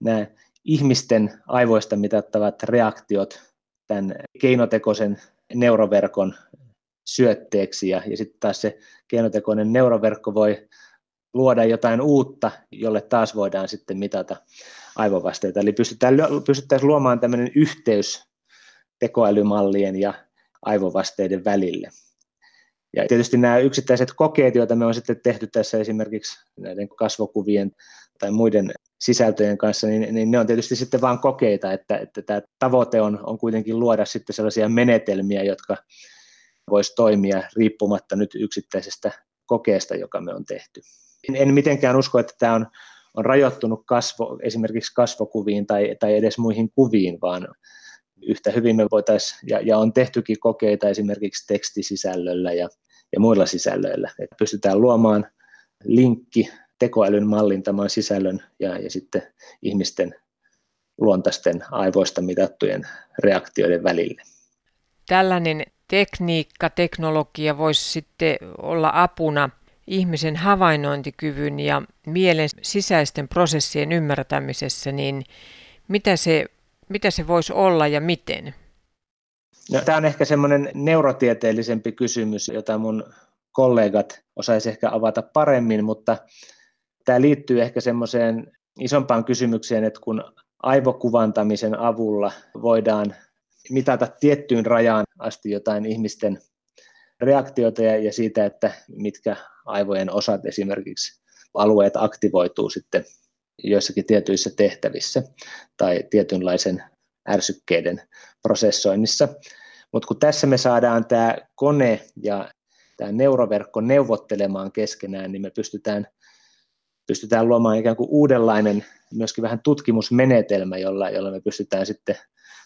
nämä ihmisten aivoista mitattavat reaktiot tämän keinotekoisen neuroverkon syötteeksi ja, ja sitten taas se keinotekoinen neuroverkko voi luoda jotain uutta, jolle taas voidaan sitten mitata aivovasteita. Eli pystytään, pystyttäisiin luomaan tämmöinen yhteys tekoälymallien ja aivovasteiden välille. Ja tietysti nämä yksittäiset kokeet, joita me on sitten tehty tässä esimerkiksi näiden kasvokuvien tai muiden sisältöjen kanssa, niin, niin ne on tietysti sitten vain kokeita, että, että tämä tavoite on, on kuitenkin luoda sitten sellaisia menetelmiä, jotka voisi toimia riippumatta nyt yksittäisestä kokeesta, joka me on tehty. En, en mitenkään usko, että tämä on, on rajoittunut kasvo, esimerkiksi kasvokuviin tai, tai edes muihin kuviin, vaan yhtä hyvin me voitaisiin, ja, ja on tehtykin kokeita esimerkiksi tekstisisällöllä ja, ja muilla sisällöillä, että pystytään luomaan linkki tekoälyn mallintamaan sisällön ja, ja sitten ihmisten luontaisten aivoista mitattujen reaktioiden välille. Tällainen tekniikka, teknologia voisi sitten olla apuna ihmisen havainnointikyvyn ja mielen sisäisten prosessien ymmärtämisessä, niin mitä se mitä se voisi olla ja miten? No, tämä on ehkä semmoinen neurotieteellisempi kysymys, jota mun kollegat osaisi ehkä avata paremmin, mutta tämä liittyy ehkä semmoiseen isompaan kysymykseen, että kun aivokuvantamisen avulla voidaan mitata tiettyyn rajaan asti jotain ihmisten reaktioita ja, siitä, että mitkä aivojen osat esimerkiksi alueet aktivoituu sitten joissakin tietyissä tehtävissä tai tietynlaisen ärsykkeiden prosessoinnissa. Mutta kun tässä me saadaan tämä kone ja tämä neuroverkko neuvottelemaan keskenään, niin me pystytään, pystytään luomaan ikään kuin uudenlainen myöskin vähän tutkimusmenetelmä, jolla, jolla me pystytään sitten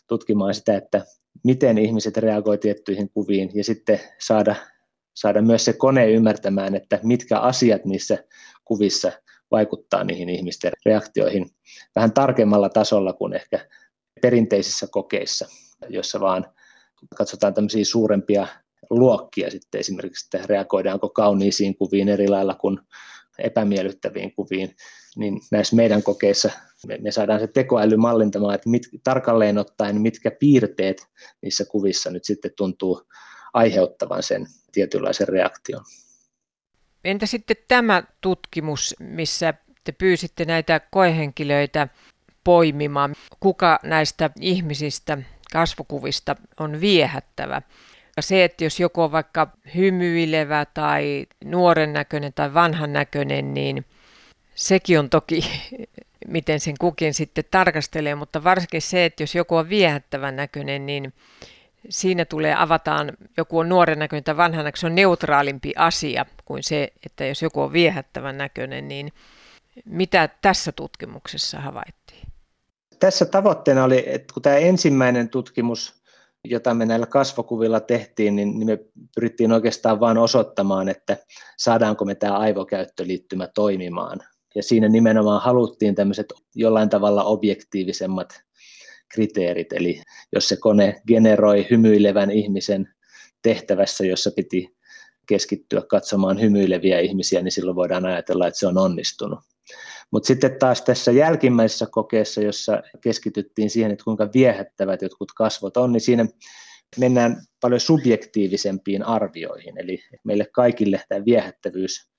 tutkimaan sitä, että miten ihmiset reagoivat tiettyihin kuviin ja sitten saada, saada myös se kone ymmärtämään, että mitkä asiat niissä kuvissa vaikuttaa niihin ihmisten reaktioihin vähän tarkemmalla tasolla kuin ehkä perinteisissä kokeissa, joissa vaan katsotaan tämmöisiä suurempia luokkia sitten esimerkiksi, että reagoidaanko kauniisiin kuviin eri lailla kuin epämiellyttäviin kuviin, niin näissä meidän kokeissa me, me saadaan se tekoäly mallintamaan, että mit, tarkalleen ottaen mitkä piirteet niissä kuvissa nyt sitten tuntuu aiheuttavan sen tietynlaisen reaktion. Entä sitten tämä tutkimus, missä te pyysitte näitä koehenkilöitä poimimaan, kuka näistä ihmisistä kasvokuvista on viehättävä? Se, että jos joku on vaikka hymyilevä tai nuoren näköinen tai vanhan näköinen, niin sekin on toki, <laughs> miten sen kukin sitten tarkastelee, mutta varsinkin se, että jos joku on viehättävän näköinen, niin siinä tulee, avataan, joku on nuoren näköinen tai vanhan näköinen, se on neutraalimpi asia kuin se, että jos joku on viehättävän näköinen, niin mitä tässä tutkimuksessa havaittiin? Tässä tavoitteena oli, että kun tämä ensimmäinen tutkimus, jota me näillä kasvokuvilla tehtiin, niin, niin me pyrittiin oikeastaan vain osoittamaan, että saadaanko me tämä aivokäyttöliittymä toimimaan. Ja siinä nimenomaan haluttiin tämmöiset jollain tavalla objektiivisemmat kriteerit, eli jos se kone generoi hymyilevän ihmisen tehtävässä, jossa piti keskittyä katsomaan hymyileviä ihmisiä, niin silloin voidaan ajatella, että se on onnistunut. Mutta sitten taas tässä jälkimmäisessä kokeessa, jossa keskityttiin siihen, että kuinka viehättävät jotkut kasvot on, niin siinä mennään paljon subjektiivisempiin arvioihin. Eli meille kaikille tämä viehättävyys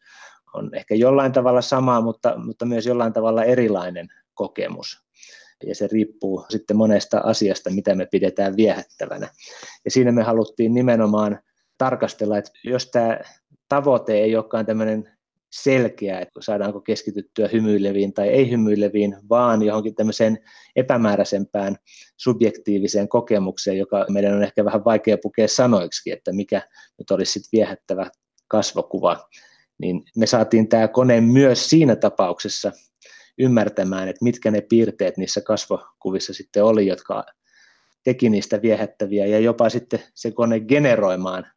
on ehkä jollain tavalla sama, mutta, mutta myös jollain tavalla erilainen kokemus. Ja se riippuu sitten monesta asiasta, mitä me pidetään viehättävänä. Ja siinä me haluttiin nimenomaan tarkastella, että jos tämä tavoite ei olekaan tämmöinen selkeä, että saadaanko keskityttyä hymyileviin tai ei hymyileviin, vaan johonkin tämmöiseen epämääräisempään subjektiiviseen kokemukseen, joka meidän on ehkä vähän vaikea pukea sanoiksi, että mikä nyt olisi sitten viehättävä kasvokuva, niin me saatiin tämä kone myös siinä tapauksessa ymmärtämään, että mitkä ne piirteet niissä kasvokuvissa sitten oli, jotka teki niistä viehättäviä ja jopa sitten se kone generoimaan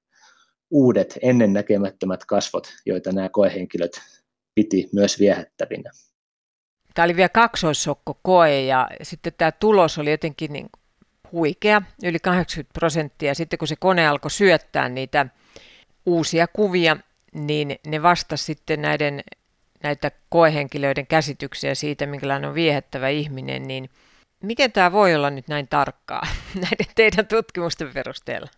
uudet ennennäkemättömät kasvot, joita nämä koehenkilöt piti myös viehättävinä. Tämä oli vielä kaksoissokko-koe ja sitten tämä tulos oli jotenkin niin huikea, yli 80 prosenttia. Sitten kun se kone alkoi syöttää niitä uusia kuvia, niin ne vastasi sitten näiden, näitä koehenkilöiden käsityksiä siitä, minkälainen on viehättävä ihminen, niin miten tämä voi olla nyt näin tarkkaa <laughs> näiden teidän tutkimusten perusteella?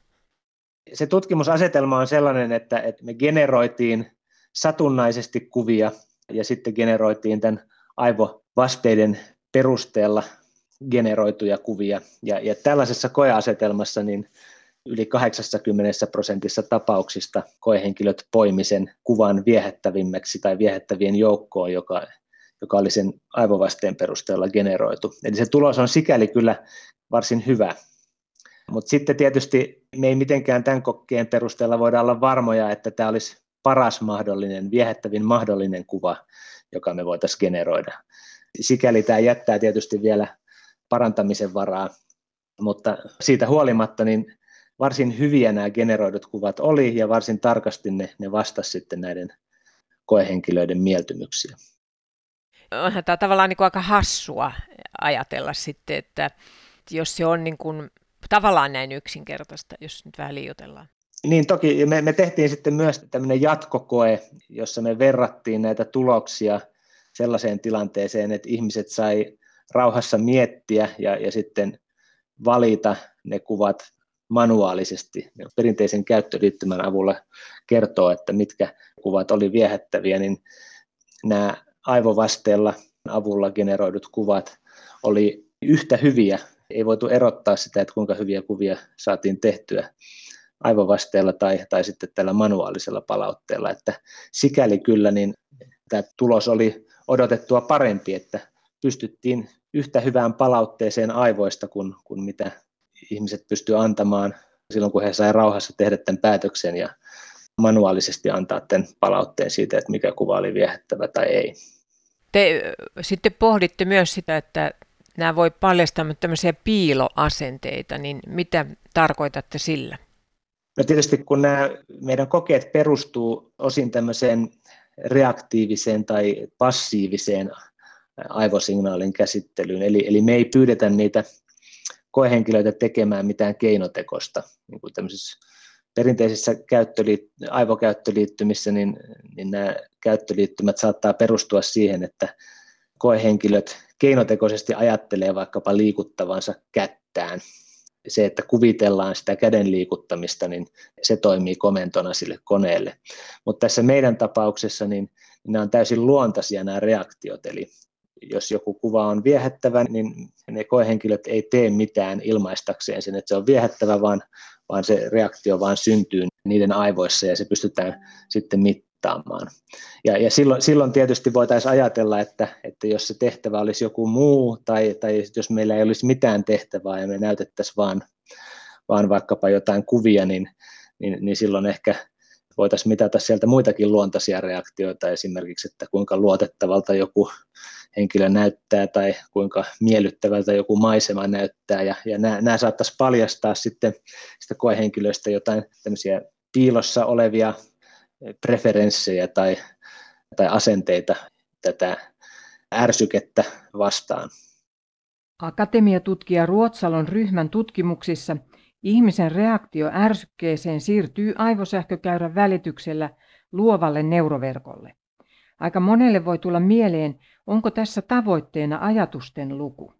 Se tutkimusasetelma on sellainen, että, että me generoitiin satunnaisesti kuvia ja sitten generoitiin tämän aivovasteiden perusteella generoituja kuvia. Ja, ja tällaisessa koeasetelmassa niin yli 80 prosentissa tapauksista koehenkilöt poimi sen kuvan viehättävimmäksi tai viehättävien joukkoon, joka, joka oli sen aivovasteen perusteella generoitu. Eli se tulos on sikäli kyllä varsin hyvä. Mutta sitten tietysti me ei mitenkään tämän kokeen perusteella voida olla varmoja, että tämä olisi paras mahdollinen, viehättävin mahdollinen kuva, joka me voitaisiin generoida. Sikäli tämä jättää tietysti vielä parantamisen varaa, mutta siitä huolimatta niin varsin hyviä nämä generoidut kuvat oli ja varsin tarkasti ne, ne vastasivat sitten näiden koehenkilöiden mieltymyksiä. Onhan tämä tavallaan niin kuin aika hassua ajatella sitten, että jos se on niin kuin tavallaan näin yksinkertaista, jos nyt vähän liioitellaan. Niin toki, me, me tehtiin sitten myös tämmöinen jatkokoe, jossa me verrattiin näitä tuloksia sellaiseen tilanteeseen, että ihmiset sai rauhassa miettiä ja, ja sitten valita ne kuvat manuaalisesti. Perinteisen käyttöliittymän avulla kertoo, että mitkä kuvat oli viehättäviä, niin nämä aivovasteella avulla generoidut kuvat oli yhtä hyviä ei voitu erottaa sitä, että kuinka hyviä kuvia saatiin tehtyä aivovasteella tai, tai sitten tällä manuaalisella palautteella. Että sikäli kyllä niin tämä tulos oli odotettua parempi, että pystyttiin yhtä hyvään palautteeseen aivoista kuin, kuin mitä ihmiset pystyivät antamaan silloin, kun he saivat rauhassa tehdä tämän päätöksen ja manuaalisesti antaa tämän palautteen siitä, että mikä kuva oli viehättävä tai ei. Te sitten pohditte myös sitä, että nämä voi paljastaa tämmöisiä piiloasenteita, niin mitä tarkoitatte sillä? No tietysti kun nämä meidän kokeet perustuu osin tämmöiseen reaktiiviseen tai passiiviseen aivosignaalin käsittelyyn, eli, eli me ei pyydetä niitä koehenkilöitä tekemään mitään keinotekosta, niin kuin tämmöisissä perinteisissä käyttöliit- aivokäyttöliittymissä niin, niin nämä käyttöliittymät saattaa perustua siihen, että koehenkilöt keinotekoisesti ajattelee vaikkapa liikuttavansa kättään. Se, että kuvitellaan sitä käden liikuttamista, niin se toimii komentona sille koneelle. Mutta tässä meidän tapauksessa niin, nämä on täysin luontaisia nämä reaktiot, eli jos joku kuva on viehättävä, niin ne koehenkilöt ei tee mitään ilmaistakseen sen, että se on viehättävä, vaan, vaan se reaktio vaan syntyy niiden aivoissa ja se pystytään sitten mittaamaan. Ja, ja silloin, silloin tietysti voitaisiin ajatella, että, että jos se tehtävä olisi joku muu tai, tai jos meillä ei olisi mitään tehtävää ja me näytettäisiin vaan, vaan vaikkapa jotain kuvia, niin, niin, niin silloin ehkä voitaisiin mitata sieltä muitakin luontaisia reaktioita, esimerkiksi, että kuinka luotettavalta joku henkilö näyttää tai kuinka miellyttävältä joku maisema näyttää. Ja, ja nämä, nämä saattaisi paljastaa sitten sitä koehenkilöistä jotain tämmöisiä piilossa olevia preferenssejä tai, tai asenteita tätä ärsykettä vastaan. Akatemiatutkija Ruotsalon ryhmän tutkimuksissa ihmisen reaktio ärsykkeeseen siirtyy aivosähkökäyrän välityksellä luovalle neuroverkolle. Aika monelle voi tulla mieleen, onko tässä tavoitteena ajatusten luku.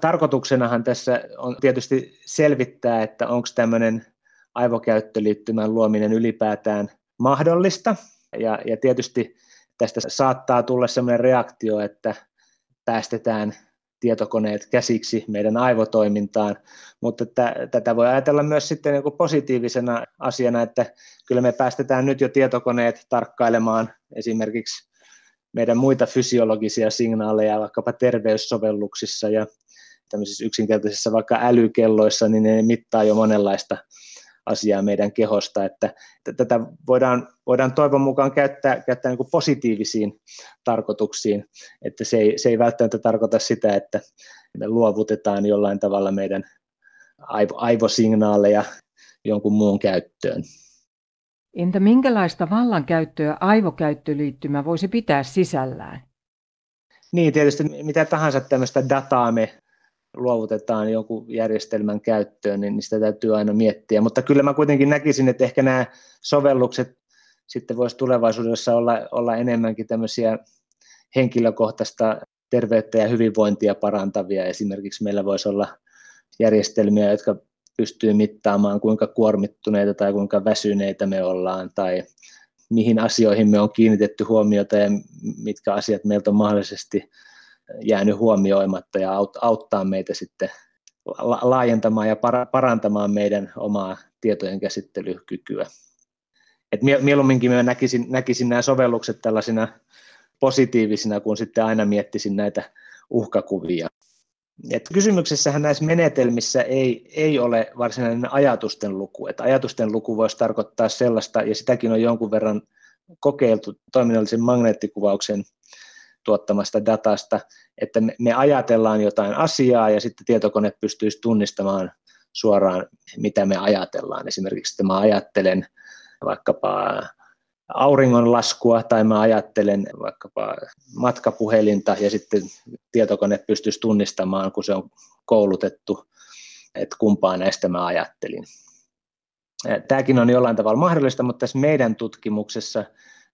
Tarkoituksenahan tässä on tietysti selvittää, että onko tämmöinen aivokäyttöliittymän luominen ylipäätään mahdollista. Ja, ja tietysti tästä saattaa tulla sellainen reaktio, että päästetään tietokoneet käsiksi meidän aivotoimintaan, mutta että, tätä voi ajatella myös sitten niin positiivisena asiana, että kyllä me päästetään nyt jo tietokoneet tarkkailemaan esimerkiksi meidän muita fysiologisia signaaleja vaikkapa terveyssovelluksissa ja tämmöisissä yksinkertaisissa vaikka älykelloissa, niin ne mittaa jo monenlaista asiaa meidän kehosta, että, tätä voidaan, voidaan toivon mukaan käyttää, käyttää niin positiivisiin tarkoituksiin, että se ei, se ei välttämättä tarkoita sitä, että me luovutetaan jollain tavalla meidän aivo, aivosignaaleja jonkun muun käyttöön. Entä minkälaista vallankäyttöä aivokäyttöliittymä voisi pitää sisällään? Niin, tietysti mitä tahansa tämmöistä dataa me luovutetaan jonkun järjestelmän käyttöön, niin sitä täytyy aina miettiä. Mutta kyllä mä kuitenkin näkisin, että ehkä nämä sovellukset sitten voisi tulevaisuudessa olla, olla enemmänkin tämmöisiä henkilökohtaista terveyttä ja hyvinvointia parantavia. Esimerkiksi meillä voisi olla järjestelmiä, jotka pystyy mittaamaan, kuinka kuormittuneita tai kuinka väsyneitä me ollaan, tai mihin asioihin me on kiinnitetty huomiota ja mitkä asiat meiltä on mahdollisesti jäänyt huomioimatta ja auttaa meitä sitten laajentamaan ja parantamaan meidän omaa tietojen käsittelykykyä. Et mieluumminkin mä näkisin, näkisin nämä sovellukset tällaisina positiivisina, kun sitten aina miettisin näitä uhkakuvia. Et kysymyksessähän näissä menetelmissä ei, ei ole varsinainen ajatusten luku. Et ajatusten luku voisi tarkoittaa sellaista, ja sitäkin on jonkun verran kokeiltu toiminnallisen magneettikuvauksen tuottamasta datasta, että me ajatellaan jotain asiaa ja sitten tietokone pystyisi tunnistamaan suoraan, mitä me ajatellaan. Esimerkiksi, että mä ajattelen vaikkapa auringonlaskua tai mä ajattelen vaikkapa matkapuhelinta ja sitten tietokone pystyisi tunnistamaan, kun se on koulutettu, että kumpaa näistä mä ajattelin. Tämäkin on jollain tavalla mahdollista, mutta tässä meidän tutkimuksessa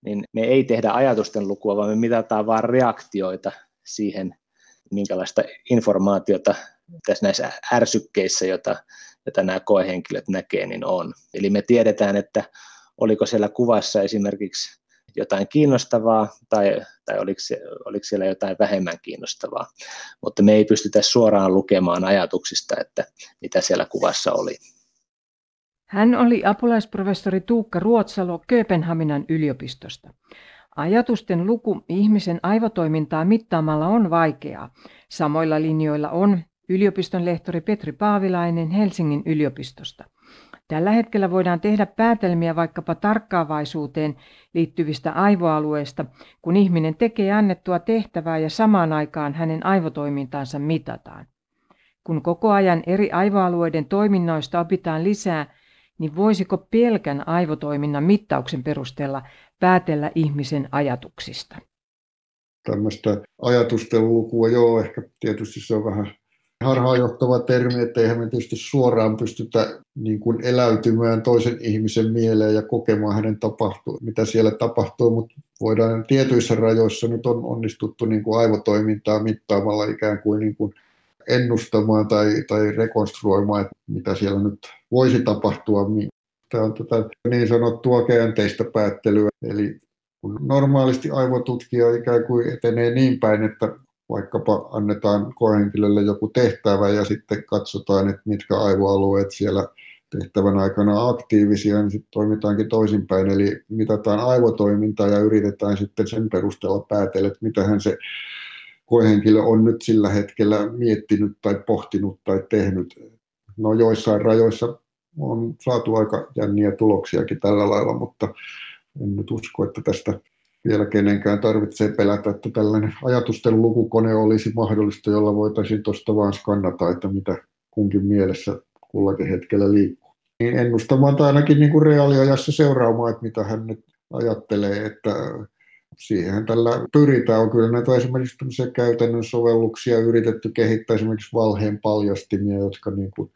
niin me ei tehdä ajatusten lukua, vaan me mitataan vain reaktioita siihen, minkälaista informaatiota tässä näissä ärsykkeissä, jota, jota nämä koehenkilöt näkee, niin on. Eli me tiedetään, että oliko siellä kuvassa esimerkiksi jotain kiinnostavaa tai, tai oliko, oliko siellä jotain vähemmän kiinnostavaa, mutta me ei pystytä suoraan lukemaan ajatuksista, että mitä siellä kuvassa oli. Hän oli apulaisprofessori Tuukka Ruotsalo Kööpenhaminan yliopistosta. Ajatusten luku ihmisen aivotoimintaa mittaamalla on vaikeaa. Samoilla linjoilla on yliopiston lehtori Petri Paavilainen Helsingin yliopistosta. Tällä hetkellä voidaan tehdä päätelmiä vaikkapa tarkkaavaisuuteen liittyvistä aivoalueista, kun ihminen tekee annettua tehtävää ja samaan aikaan hänen aivotoimintaansa mitataan. Kun koko ajan eri aivoalueiden toiminnoista opitaan lisää, niin voisiko pelkän aivotoiminnan mittauksen perusteella päätellä ihmisen ajatuksista? Tämmöistä ajatusten lukua, joo, ehkä tietysti se on vähän harhaanjohtava termi, että eihän me tietysti suoraan pystytä niin kuin eläytymään toisen ihmisen mieleen ja kokemaan hänen tapahtuu, mitä siellä tapahtuu, mutta voidaan tietyissä rajoissa nyt on onnistuttu niin kuin aivotoimintaa mittaamalla ikään kuin, niin kuin ennustamaan tai, tai rekonstruoimaan, että mitä siellä nyt voisi tapahtua. Tämä on tätä niin sanottua käänteistä päättelyä, eli kun normaalisti aivotutkija ikään kuin etenee niin päin, että vaikkapa annetaan koehenkilölle joku tehtävä ja sitten katsotaan, että mitkä aivoalueet siellä tehtävän aikana aktiivisia, niin sitten toimitaankin toisinpäin. Eli mitataan aivotoimintaa ja yritetään sitten sen perusteella päätellä, että mitähän se koehenkilö on nyt sillä hetkellä miettinyt tai pohtinut tai tehnyt. No joissain rajoissa on saatu aika jänniä tuloksiakin tällä lailla, mutta en nyt usko, että tästä vielä kenenkään tarvitsee pelätä, että tällainen ajatusten lukukone olisi mahdollista, jolla voitaisiin tuosta vaan skannata, että mitä kunkin mielessä kullakin hetkellä liikkuu. Niin ennustamaan tai ainakin niin kuin reaaliajassa seuraamaan, että mitä hän nyt ajattelee, että siihen tällä pyritään. On kyllä näitä esimerkiksi käytännön sovelluksia yritetty kehittää esimerkiksi valheen paljastimia, jotka niin kuin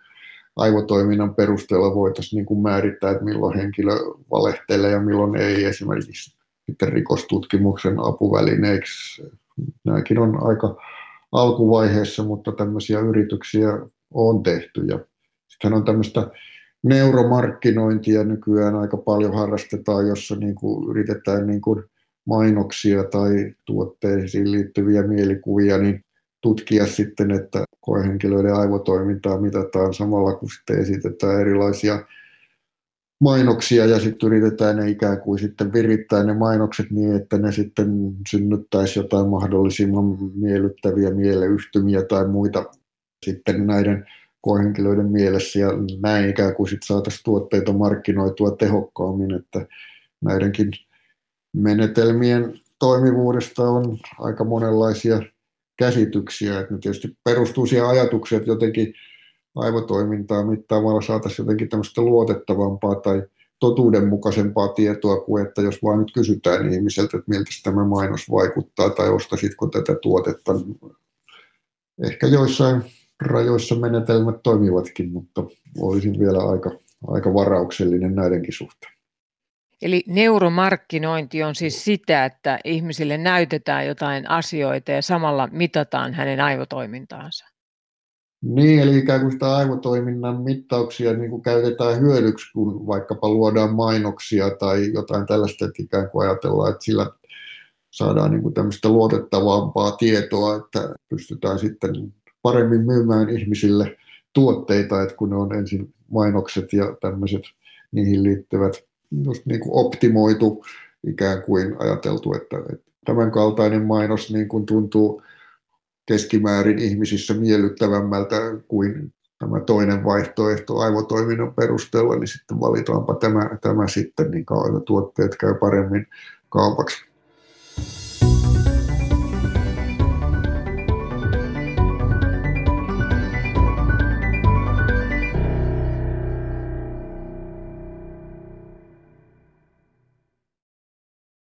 aivotoiminnan perusteella voitaisiin niin kuin määrittää, että milloin henkilö valehtelee ja milloin ei esimerkiksi sitten rikostutkimuksen apuvälineiksi. Nämäkin on aika alkuvaiheessa, mutta tämmöisiä yrityksiä on tehty. Ja sitten on tämmöistä neuromarkkinointia nykyään aika paljon harrastetaan, jossa niin kuin yritetään niin kuin mainoksia tai tuotteisiin liittyviä mielikuvia, niin tutkia sitten, että koehenkilöiden aivotoimintaa mitataan samalla, kun sitten esitetään erilaisia mainoksia ja sitten yritetään ne ikään kuin sitten virittää ne mainokset niin, että ne sitten synnyttäisi jotain mahdollisimman miellyttäviä mieleyhtymiä tai muita sitten näiden koehenkilöiden mielessä. Ja näin ikään kuin sitten saataisiin tuotteita markkinoitua tehokkaammin, että näidenkin menetelmien toimivuudesta on aika monenlaisia käsityksiä, että ne tietysti perustuu siihen ajatukseen, että jotenkin aivotoimintaa mittaamalla saataisiin jotenkin tämmöistä luotettavampaa tai totuudenmukaisempaa tietoa kuin, että jos vaan nyt kysytään ihmiseltä, että miltä tämä mainos vaikuttaa tai ostasitko tätä tuotetta. Ehkä joissain rajoissa menetelmät toimivatkin, mutta olisin vielä aika, aika varauksellinen näidenkin suhteen. Eli neuromarkkinointi on siis sitä, että ihmisille näytetään jotain asioita ja samalla mitataan hänen aivotoimintaansa. Niin, eli ikään kuin sitä aivotoiminnan mittauksia niin kuin käytetään hyödyksi, kun vaikkapa luodaan mainoksia tai jotain tällaista, että ikään kuin ajatellaan, että sillä saadaan niin kuin tämmöistä luotettavampaa tietoa, että pystytään sitten paremmin myymään ihmisille tuotteita, että kun ne on ensin mainokset ja tämmöiset niihin liittyvät just niin kuin optimoitu ikään kuin ajateltu, että, että tämän kaltainen mainos niin kuin tuntuu keskimäärin ihmisissä miellyttävämmältä kuin tämä toinen vaihtoehto aivotoiminnan perusteella, niin sitten valitaanpa tämä, tämä sitten, niin tuotteet käy paremmin kaupaksi.